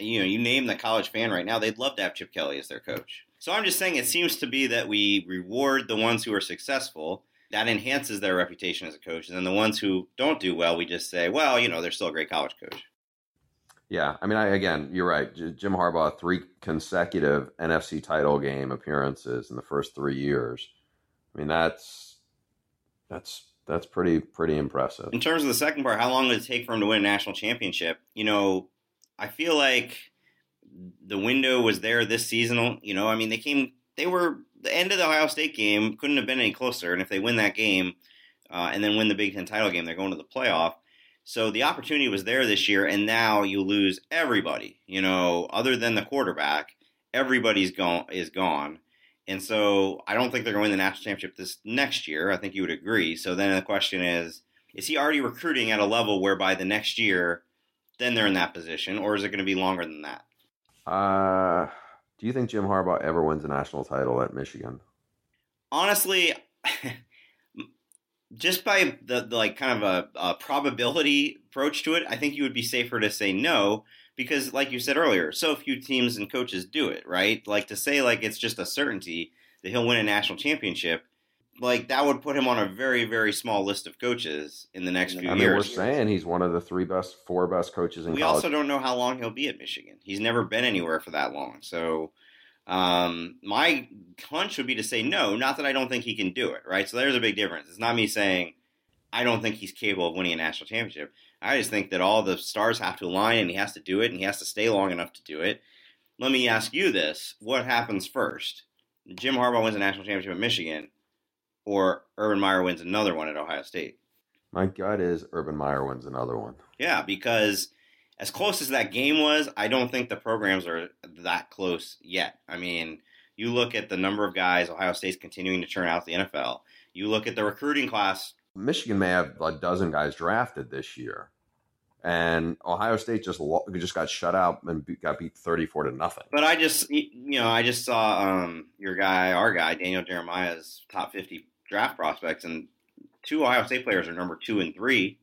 [SPEAKER 1] you know, you name the college fan right now, they'd love to have Chip Kelly as their coach. So I'm just saying it seems to be that we reward the ones who are successful. That enhances their reputation as a coach. And then the ones who don't do well, we just say, well, you know, they're still a great college coach.
[SPEAKER 2] Yeah. I mean, I, again, you're right. Jim Harbaugh, three consecutive NFC title game appearances in the first three years. I mean, that's, that's, that's pretty, pretty impressive.
[SPEAKER 1] In terms of the second part, how long did it take for him to win a national championship? You know, I feel like the window was there this seasonal. You know, I mean, they came, they were the end of the Ohio State game couldn't have been any closer. And if they win that game uh, and then win the Big Ten title game, they're going to the playoff. So the opportunity was there this year, and now you lose everybody. You know, other than the quarterback, everybody's gone is gone. And so I don't think they're going to win the national championship this next year. I think you would agree. So then the question is, is he already recruiting at a level whereby the next year, then they're in that position, or is it going to be longer than that?
[SPEAKER 2] Uh, do you think Jim Harbaugh ever wins a national title at Michigan?
[SPEAKER 1] Honestly, just by the, the, like kind of a, a, probability approach to it, I think you would be safer to say no because, like you said earlier, so few teams and coaches do it, right? Like to say like it's just a certainty that he'll win a national championship like that would put him on a very very small list of coaches in the next few
[SPEAKER 2] I mean,
[SPEAKER 1] years.
[SPEAKER 2] We're saying he's one of the three best, four best coaches in.
[SPEAKER 1] The We
[SPEAKER 2] college.
[SPEAKER 1] also don't know how long he'll be at Michigan. He's never been anywhere for that long. So um, my hunch would be to say no. Not that I don't think he can do it. Right. So there's a big difference. It's not me saying I don't think he's capable of winning a national championship. I just think that all the stars have to align and he has to do it and he has to stay long enough to do it. Let me ask you this: What happens first? Jim Harbaugh wins a national championship at Michigan or Urban Meyer wins another one at Ohio State?
[SPEAKER 2] My gut is Urban Meyer wins another one.
[SPEAKER 1] Yeah, because as close as that game was, I don't think the programs are that close yet. I mean, you look at the number of guys Ohio State's continuing to churn out the NFL. You look at the recruiting class.
[SPEAKER 2] Michigan may have a dozen guys drafted this year, and Ohio State just just got shut out and got beat thirty four to nothing.
[SPEAKER 1] But I just you know I just saw um, your guy, our guy, Daniel Jeremiah's top fifty draft prospects, and two Ohio State players are number two and three.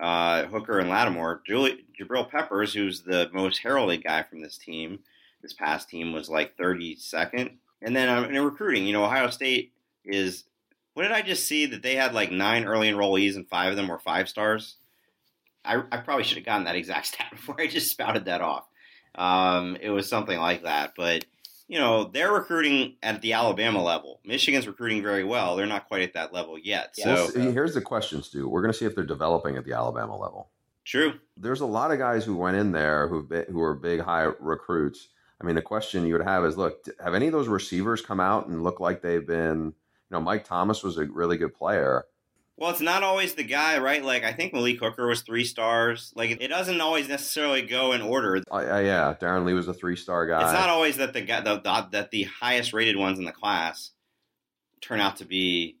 [SPEAKER 1] Uh, Hooker and Lattimore. Julie, Jabril Peppers, who's the most heralded guy from this team, this past team was like 32nd. And then um, in recruiting, you know, Ohio State is. What did I just see that they had like nine early enrollees and five of them were five stars? I, I probably should have gotten that exact stat before I just spouted that off. Um, it was something like that, but you know they're recruiting at the Alabama level. Michigan's recruiting very well. They're not quite at that level yet. So
[SPEAKER 2] well, here's the question, Stew. We're going to see if they're developing at the Alabama level.
[SPEAKER 1] True.
[SPEAKER 2] There's a lot of guys who went in there who who are big high recruits I mean, the question you would have is, look, have any of those receivers come out and look like they've been? You know, Mike Thomas was a really good player.
[SPEAKER 1] Well, it's not always the guy, right? Like I think Malik Hooker was three stars. Like it doesn't always necessarily go in order.
[SPEAKER 2] Uh, yeah, Darron Lee was a three star guy.
[SPEAKER 1] It's not always that the guy the, the, that the highest rated ones in the class turn out to be.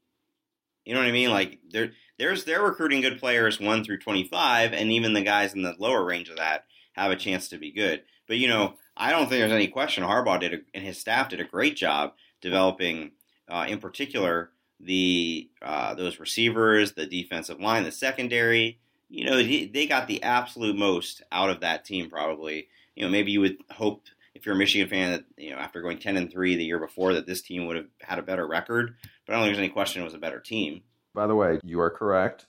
[SPEAKER 1] You know what I mean? Like they're there's they're recruiting good players one through twenty five, and even the guys in the lower range of that have a chance to be good. But you know, I don't think there's any question Harbaugh did a, and his staff did a great job developing, uh, in particular, the uh, those receivers, the defensive line, the secondary. You know, they got the absolute most out of that team. Probably, you know, maybe you would hope if you're a Michigan fan that you know after going ten and three the year before that this team would have had a better record. But I don't think there's any question it was a better team.
[SPEAKER 2] By the way, you are correct.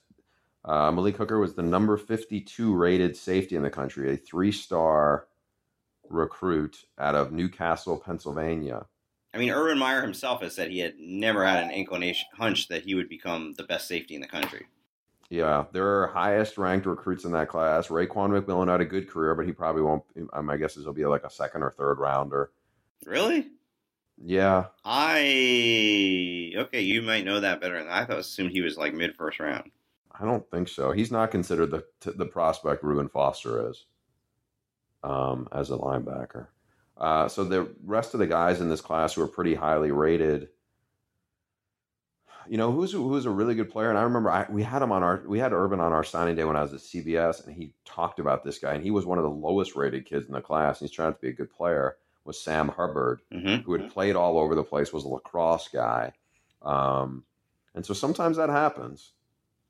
[SPEAKER 2] Uh, Malik Hooker was the number 52 rated safety in the country, a three star recruit out of New Castle, Pennsylvania.
[SPEAKER 1] I mean, Urban Meyer himself has said he had never had an inclination hunch that he would become the best safety in the country.
[SPEAKER 2] Yeah, there are highest ranked recruits in that class. Raekwon McMillan had a good career, but he probably won't. My guess is he'll be like a second or third rounder.
[SPEAKER 1] Really?
[SPEAKER 2] Yeah.
[SPEAKER 1] I okay. You might know that better. Than I thought. Assumed he was like mid first round.
[SPEAKER 2] I don't think so. He's not considered the the prospect Reuben Foster is um, as a linebacker. Uh, so the rest of the guys in this class were pretty highly rated. You know who's who's a really good player, and I remember I, we had him on our we had Urban on our signing day when I was at CBS, and he talked about this guy, and he was one of the lowest rated kids in the class. And he's trying to be a good player. Was Sam Hubbard, mm-hmm. who had played all over the place, was a lacrosse guy, um, and so sometimes that happens.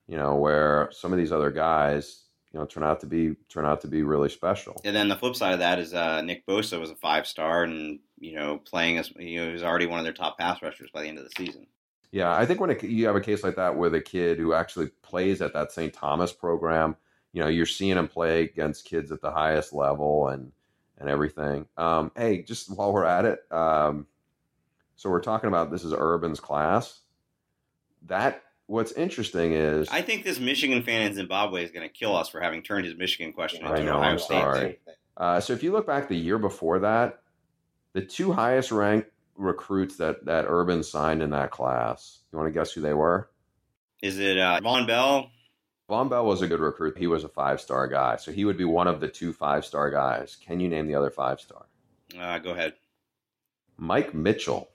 [SPEAKER 2] You know where some of these other guys you know turn out to be turn out to be really special.
[SPEAKER 1] And then the flip side of that is uh, Nick Bosa was a five star and you know playing as you know he was already one of their top pass rushers by the end of the season.
[SPEAKER 2] Yeah, I think when it, you have a case like that with a kid who actually plays at that St. Thomas program, you know, you're seeing him play against kids at the highest level and and everything. Um, hey, just while we're at it, um, so we're talking about this is Urban's class. That what's interesting is
[SPEAKER 1] I think this Michigan fan in Zimbabwe is going to kill us for having turned his Michigan question into
[SPEAKER 2] I know,
[SPEAKER 1] Ohio
[SPEAKER 2] I'm
[SPEAKER 1] State.
[SPEAKER 2] Sorry. Uh, so if you look back the year before that, the two highest ranked recruits that that Urban signed in that class, you want to guess who they were?
[SPEAKER 1] Is it uh, Vonn Bell?
[SPEAKER 2] Vonn Bell was a good recruit. He was a five star guy, so he would be one of the two five star guys. Can you name the other five star?
[SPEAKER 1] Uh, go ahead.
[SPEAKER 2] Mike Mitchell.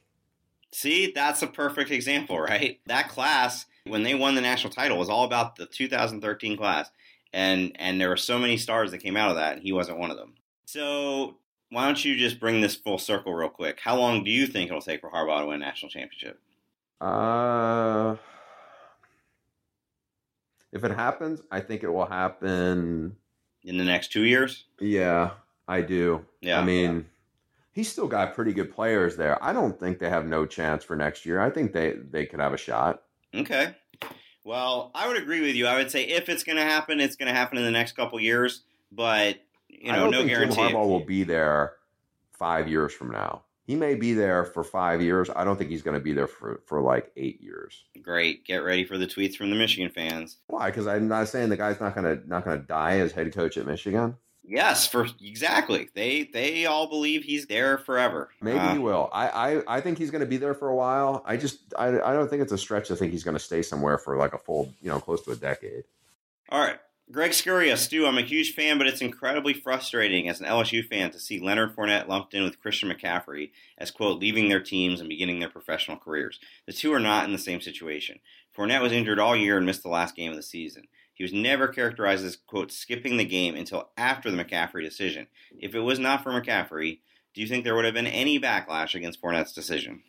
[SPEAKER 1] See, that's a perfect example, right? That class when they won the national title it was all about the 2013 class, and and there were so many stars that came out of that, and he wasn't one of them. So why don't you just bring this full circle real quick? How long do you think it'll take for Harbaugh to win a national championship?
[SPEAKER 2] Uh, if it happens, I think it will happen
[SPEAKER 1] in the next two years.
[SPEAKER 2] Yeah, I do. Yeah, I mean. Yeah he's still got pretty good players there. I don't think they have no chance for next year. I think they they could have a shot.
[SPEAKER 1] Okay. Well, I would agree with you. I would say if it's going to happen, it's going to happen in the next couple years. But you know, no guarantee.
[SPEAKER 2] Jim Harbaugh will be there five years from now. He may be there for five years. I don't think he's going to be there for, for like eight years.
[SPEAKER 1] Great. Get ready for the tweets from the Michigan fans.
[SPEAKER 2] Why? Because I'm not saying the guy's not going to not going to die as head coach at Michigan.
[SPEAKER 1] Yes, for exactly. They they all believe he's there forever.
[SPEAKER 2] Maybe
[SPEAKER 1] Uh,
[SPEAKER 2] he will. I, I, I think he's going to be there for a while. I just I, I don't think it's a stretch to think he's going to stay somewhere for like a full you know close to a decade.
[SPEAKER 1] All right. Greg Scuria, Stew, I'm a huge fan, but it's incredibly frustrating as an LSU fan to see Leonard Fournette lumped in with Christian McCaffrey as, quote, leaving their teams and beginning their professional careers. The two are not in the same situation. Fournette was injured all year and missed the last game of the season. He was never characterized as, quote, skipping the game until after the McCaffrey decision. If it was not for McCaffrey, do you think there would have been any backlash against Fournette's decision?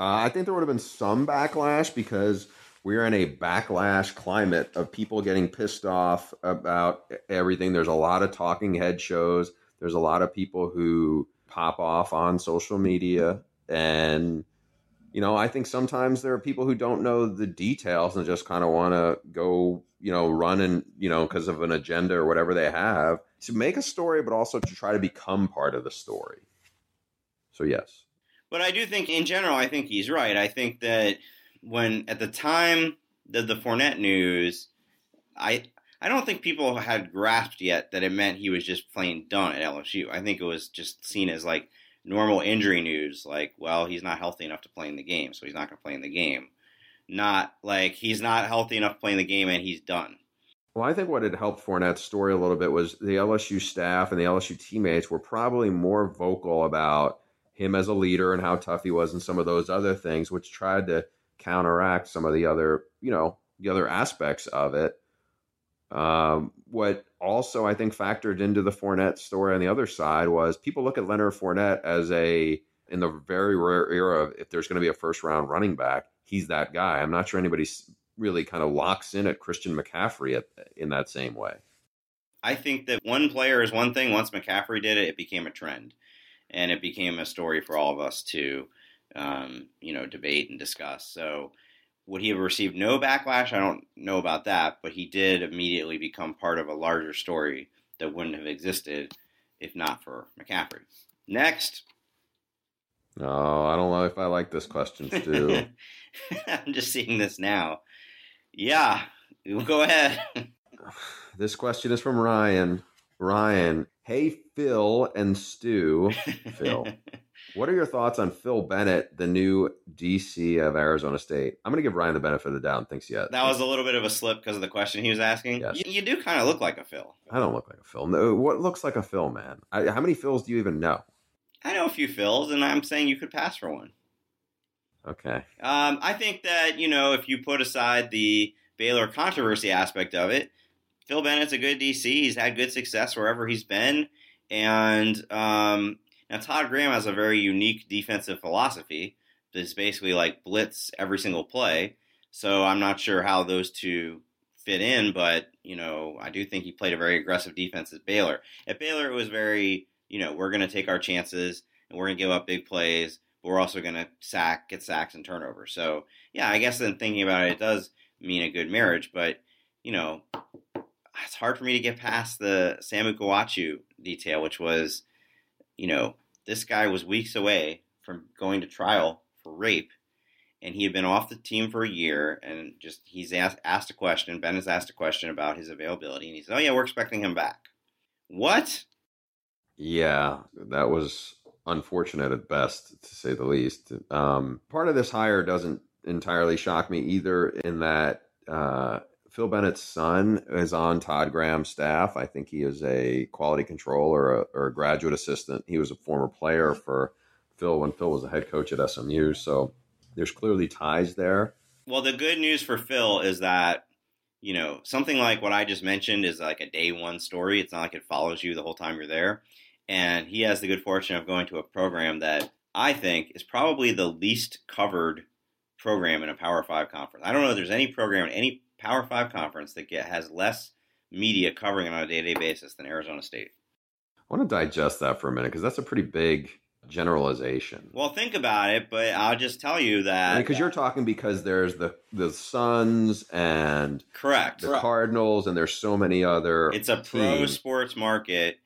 [SPEAKER 2] Uh, I think there would have been some backlash because we're in a backlash climate of people getting pissed off about everything. There's a lot of talking head shows. There's a lot of people who pop off on social media. And, you know, I think sometimes there are people who don't know the details and just kind of want to go, you know, run and, you know, because of an agenda or whatever they have to make a story, but also to try to become part of the story. So, yes.
[SPEAKER 1] But I do think, in general, I think he's right. I think that when at the time of the Fournette news, I I don't think people had grasped yet that it meant he was just plain done at LSU. I think it was just seen as like normal injury news, like, well, he's not healthy enough to play in the game, so he's not going to play in the game. Not like he's not healthy enough to play in the game and he's done.
[SPEAKER 2] Well, I think what had helped Fournette's story a little bit was the LSU staff and the LSU teammates were probably more vocal about him as a leader and how tough he was and some of those other things, which tried to counteract some of the other, you know, the other aspects of it. Um, what also I think factored into the Fournette story on the other side was people look at Leonard Fournette as a in the very rare era if there's going to be a first round running back, he's that guy. I'm not sure anybody really kind of locks in at Christian McCaffrey at, in that same way.
[SPEAKER 1] I think that one player is one thing. Once McCaffrey did it, it became a trend, and it became a story for all of us to, um, you know, debate and discuss. So, would he have received no backlash? I don't know about that, but he did immediately become part of a larger story that wouldn't have existed if not for McCaffrey. Next.
[SPEAKER 2] No, I don't know if I like this question, Stew.
[SPEAKER 1] I'm just seeing this now. Yeah, go ahead.
[SPEAKER 2] this question is from Ryan. Ryan, hey Phil and Stew. Phil, what are your thoughts on Phil Bennett, the new DC of Arizona State? I'm going to give Ryan the benefit of the doubt and thinks yes.
[SPEAKER 1] That was a little bit of a slip because of the question he was asking.
[SPEAKER 2] Yes.
[SPEAKER 1] You, you do kind of look like a Phil.
[SPEAKER 2] I don't look like a Phil. No, what looks like a Phil, man? I, how many Phils do you even know?
[SPEAKER 1] I know a few Phils, and I'm saying you could pass for one.
[SPEAKER 2] Okay.
[SPEAKER 1] Um, I think that you know if you put aside the Baylor controversy aspect of it, Phil Bennett's a good DC. He's had good success wherever he's been, and um, now Todd Graham has a very unique defensive philosophy. That's basically like blitz every single play. So I'm not sure how those two fit in, but you know I do think he played a very aggressive defense at Baylor. At Baylor, it was very you know we're going to take our chances and we're going to give up big plays but we're also going to sack, get sacks and turnovers. So yeah, I guess then thinking about it, it does mean a good marriage. But you know, it's hard for me to get past the Sam Ukwuachu detail, which was, you know, this guy was weeks away from going to trial for rape, and he had been off the team for a year, and just he's asked, asked a question. Ben has asked a question about his availability, and he said, "Oh yeah, we're expecting him back." What?
[SPEAKER 2] Yeah, that was unfortunate at best, to say the least. Um, part of this hire doesn't entirely shock me either, in that uh, Phil Bennett's son is on Todd Graham's staff. I think he is a quality control or a, or a graduate assistant. He was a former player for Phil when Phil was a head coach at SMU. So there's clearly ties there.
[SPEAKER 1] Well, the good news for Phil is that you know something like what I just mentioned is like a day one story. It's not like it follows you the whole time you're there and he has the good fortune of going to a program that I think is probably the least covered program in a Power Five conference. I don't know if there's any program in any Power Five conference that get, has less media covering it on a day to day basis than Arizona State.
[SPEAKER 2] I want to digest that for a minute because that's a pretty big generalization.
[SPEAKER 1] Well, think about it, but I'll just tell you that
[SPEAKER 2] because you're talking because there's the the Suns and
[SPEAKER 1] correct
[SPEAKER 2] the Cardinals and there's so many other.
[SPEAKER 1] It's a pro
[SPEAKER 2] teams.
[SPEAKER 1] sports market.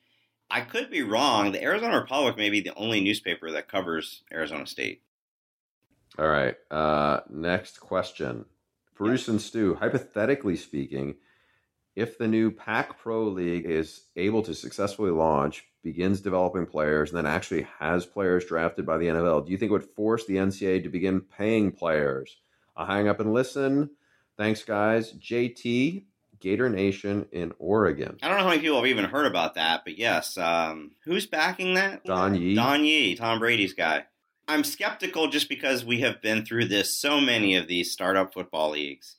[SPEAKER 1] I could be wrong. The Arizona Republic may be the only newspaper that covers Arizona State.
[SPEAKER 2] All right. Uh, next question. Bruce and Stew, hypothetically speaking, if the new Pac Pro League is able to successfully launch, begins developing players, and then actually has players drafted by the NFL, do you think it would force the NCAA to begin paying players? I'll hang up and listen. Thanks, guys. JT, Gator Nation in Oregon.
[SPEAKER 1] I don't know how many people have even heard about that, but yes. Um, who's backing that?
[SPEAKER 2] Don Yee.
[SPEAKER 1] Don Yee, Tom Brady's guy. I'm skeptical just because we have been through this so many of these startup football leagues,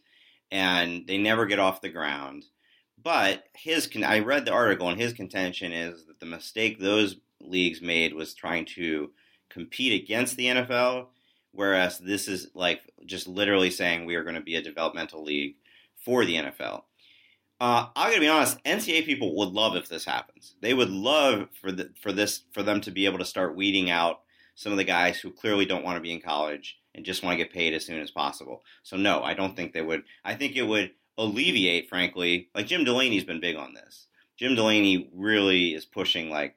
[SPEAKER 1] and they never get off the ground. But his, I read the article, and his contention is that the mistake those leagues made was trying to compete against the NFL, whereas this is like just literally saying we are going to be a developmental league for the NFL. Uh, I'm gonna be honest. NCAA people would love if this happens. They would love for the, for this for them to be able to start weeding out some of the guys who clearly don't want to be in college and just want to get paid as soon as possible. So no, I don't think they would. I think it would alleviate, frankly, like Jim Delaney's been big on this. Jim Delaney really is pushing like,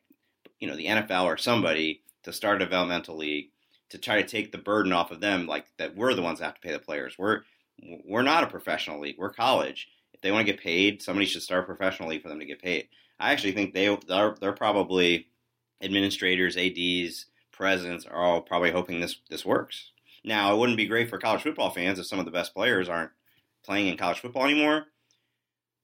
[SPEAKER 1] you know, the NFL or somebody to start a developmental league to try to take the burden off of them, like that we're the ones that have to pay the players. We're we're not a professional league. We're college. If they want to get paid, somebody should start a professional league for them to get paid. I actually think they they're, they're probably administrators, ads, presidents are all probably hoping this this works. Now, it wouldn't be great for college football fans if some of the best players aren't playing in college football anymore.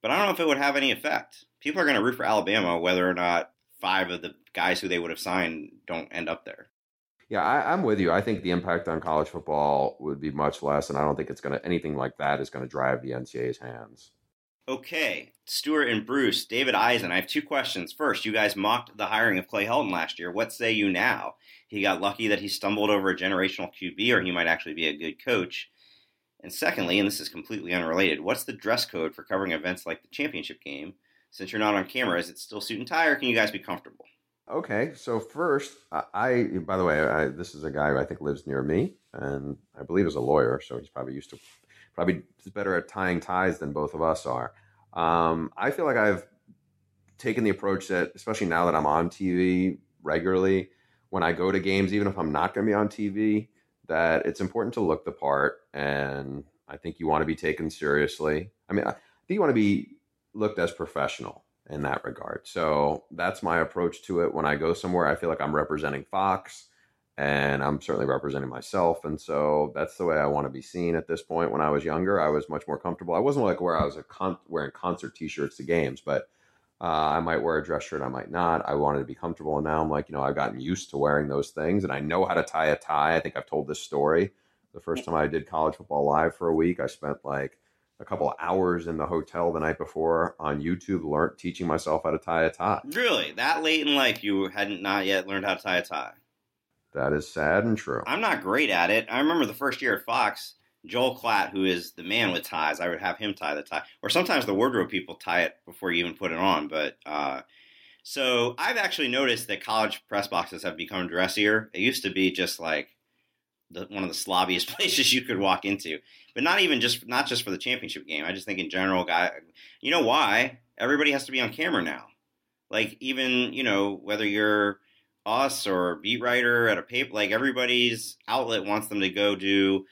[SPEAKER 1] But I don't know if it would have any effect. People are going to root for Alabama whether or not five of the guys who they would have signed don't end up there.
[SPEAKER 2] Yeah, I, am with you. I think the impact on college football would be much less, and I don't think it's going to anything like that is going to drive the NCAA's hands.
[SPEAKER 1] Okay, Stuart and Bruce, David Eisen. I have two questions. First, you guys mocked the hiring of Clay Helton last year. What say you now? He got lucky that he stumbled over a generational QB, or he might actually be a good coach. And secondly, and this is completely unrelated, what's the dress code for covering events like the championship game? Since you're not on camera, is it still suit and tie, or can you guys be comfortable?
[SPEAKER 2] Okay, so first, I, by the way, I, this is a guy who I think lives near me, and I believe is a lawyer, so he's probably used to, probably better at tying ties than both of us are. Um, I feel like I've taken the approach that, especially now that I'm on TV regularly, when I go to games, even if I'm not going to be on TV, that it's important to look the part, and I think you want to be taken seriously. I mean, I think you want to be looked as professional in that regard. So that's my approach to it. When I go somewhere, I feel like I'm representing Fox and I'm certainly representing myself. And so that's the way I want to be seen at this point. When I was younger, I was much more comfortable. I wasn't like where I was con- wearing concert t-shirts to games, but uh, I might wear a dress shirt, I might not. I wanted to be comfortable, and now I'm like, you know, I've gotten used to wearing those things, and I know how to tie a tie. I think I've told this story. The first time I did college football live for a week, I spent like a couple hours in the hotel the night before on YouTube, learned teaching myself how to tie a tie.
[SPEAKER 1] Really, that late in life, you hadn't not yet learned how to tie a tie.
[SPEAKER 2] That is sad and true.
[SPEAKER 1] I'm not great at it. I remember the first year at Fox, Joel Klatt, who is the man with ties, I would have him tie the tie. Or sometimes the wardrobe people tie it before you even put it on. But uh, so I've actually noticed that college press boxes have become dressier. It used to be just like the, one of the slobbiest places you could walk into, but not even just not just for the championship game. I just think in general, guy, you know why everybody has to be on camera now. Like even you know whether you're us or beat writer at a paper, like everybody's outlet wants them to go do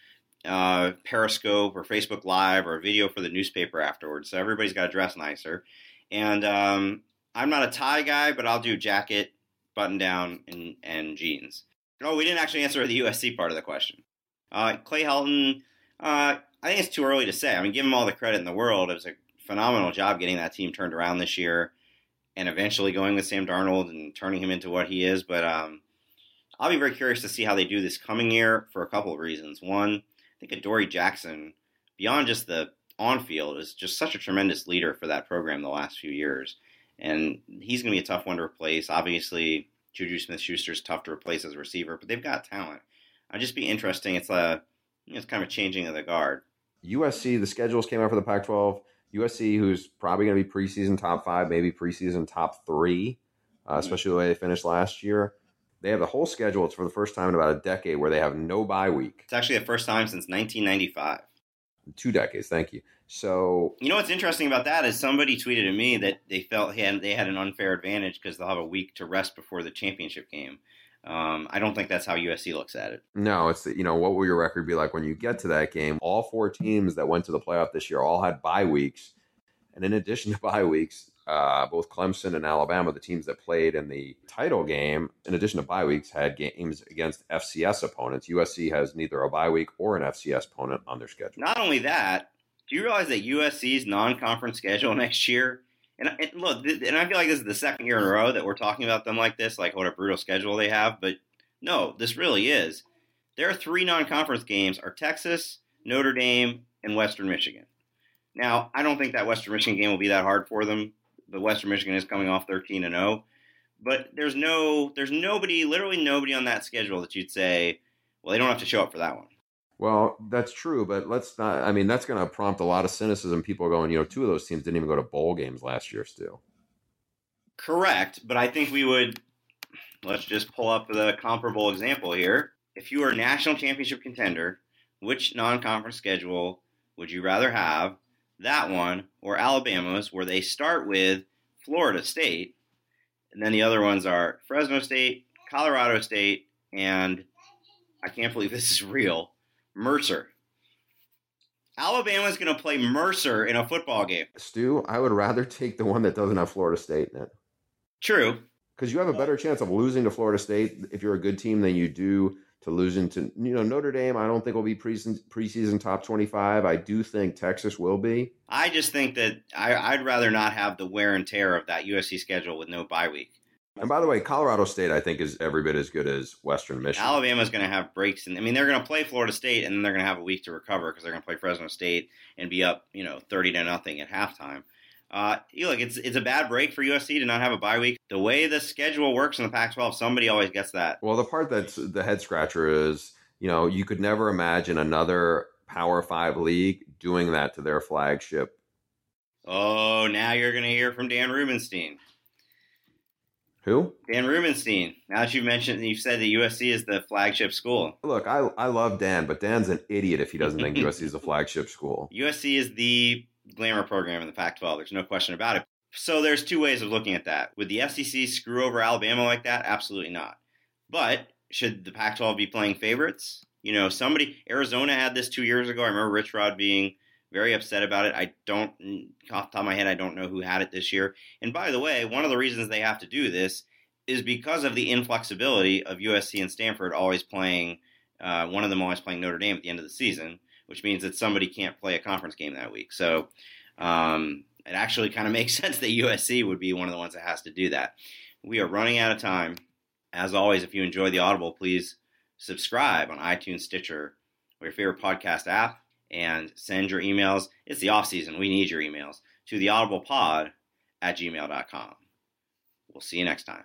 [SPEAKER 1] uh, Periscope or Facebook Live or a video for the newspaper afterwards. So everybody's got to dress nicer. And um, I'm not a tie guy, but I'll do jacket, button down, and, and jeans. Oh, we didn't actually answer the USC part of the question. Uh, Clay Helton, uh, I think it's too early to say. I mean, give him all the credit in the world. It was a phenomenal job getting that team turned around this year and eventually going with Sam Darnold and turning him into what he is. But um, I'll be very curious to see how they do this coming year for a couple of reasons. One, I think Adoree Jackson, beyond just the on field, is just such a tremendous leader for that program the last few years. And he's going to be a tough one to replace. Obviously, Juju Smith Schuster is tough to replace as a receiver, but they've got talent. I'd just be interesting. It's a you know, it's kind of a changing of the guard.
[SPEAKER 2] USC, the schedules came out for the Pac 12. USC, who's probably going to be preseason top five, maybe preseason top three, uh, mm-hmm. especially the way they finished last year. They have the whole schedule. It's for the first time in about a decade where they have no bye week.
[SPEAKER 1] It's actually the first time since 1995.
[SPEAKER 2] Two decades, thank you. So
[SPEAKER 1] you know what's interesting about that is somebody tweeted at me that they felt had, they had an unfair advantage because they'll have a week to rest before the championship game. Um, I don't think that's how USC looks at it.
[SPEAKER 2] No, it's you know what will your record be like when you get to that game? All four teams that went to the playoff this year all had bye weeks, And in addition to bye weeks, uh, both Clemson and Alabama, the teams that played in the title game, in addition to bye weeks, had games against FCS opponents. USC has neither a bye week or an FCS opponent on their schedule.
[SPEAKER 1] Not only that, do you realize that USC's non-conference schedule next year? And, and look, and I feel like this is the second year in a row that we're talking about them like this, like what a brutal schedule they have. But no, this really is. Their three non-conference games are Texas, Notre Dame, and Western Michigan. Now, I don't think that Western Michigan game will be that hard for them. But Western Michigan is coming off 13 and 0. But there's no, there's nobody, literally nobody on that schedule that you'd say, well, they don't have to show up for that one.
[SPEAKER 2] Well, that's true, but let's not. I mean, that's going to prompt a lot of cynicism. People going, you know, two of those teams didn't even go to bowl games last year, still.
[SPEAKER 1] Correct, but I think we would. Let's just pull up the comparable example here. If you were a national championship contender, which non-conference schedule would you rather have? That one or Alabama's, where they start with Florida State, and then the other ones are Fresno State, Colorado State, and I can't believe this is real, Mercer. Alabama's going to play Mercer in a football game.
[SPEAKER 2] Stew, I would rather take the one that doesn't have Florida State in it.
[SPEAKER 1] True.
[SPEAKER 2] Because you have a better chance of losing to Florida State if you're a good team than you do to losing to you know Notre Dame. I don't think will be preseason, preseason top twenty five. I do think Texas will be.
[SPEAKER 1] I just think that I, would rather not have the wear and tear of that USC schedule with no bye week.
[SPEAKER 2] And by the way, Colorado State I think is every bit as good as Western Michigan.
[SPEAKER 1] Alabama's going to have breaks, and I mean they're going to play Florida State, and then they're going to have a week to recover because they're going to play Fresno State and be up you know thirty to nothing at halftime. Uh, look, it's it's a bad break for USC to not have a bye week. The way the schedule works in the Pac-12, somebody always gets that.
[SPEAKER 2] Well, the part that's the head scratcher is, you know, you could never imagine another Power Five league doing that to their flagship.
[SPEAKER 1] Oh, now you're going to hear from Dan Rubenstein.
[SPEAKER 2] Who?
[SPEAKER 1] Dan Rubenstein. Now that you've mentioned, you've said that USC is the flagship school.
[SPEAKER 2] Look, I I love Dan, but Dan's an idiot if he doesn't think USC is a flagship school.
[SPEAKER 1] USC is the glamour program in the Pac 12. There's no question about it. So there's two ways of looking at that. Would the SEC screw over Alabama like that? Absolutely not. But should the Pac 12 be playing favorites? You know, somebody, Arizona had this two years ago. I remember Rich Rod being very upset about it. I don't, off the top of my head, I don't know who had it this year. And by the way, one of the reasons they have to do this is because of the inflexibility of USC and Stanford always playing, uh, one of them always playing Notre Dame at the end of the season which means that somebody can't play a conference game that week. So um, it actually kind of makes sense that USC would be one of the ones that has to do that. We are running out of time. As always, if you enjoy the Audible, please subscribe on iTunes, Stitcher, or your favorite podcast app, and send your emails. It's the off season. We need your emails to the audiblepod at gmail.com. We'll see you next time.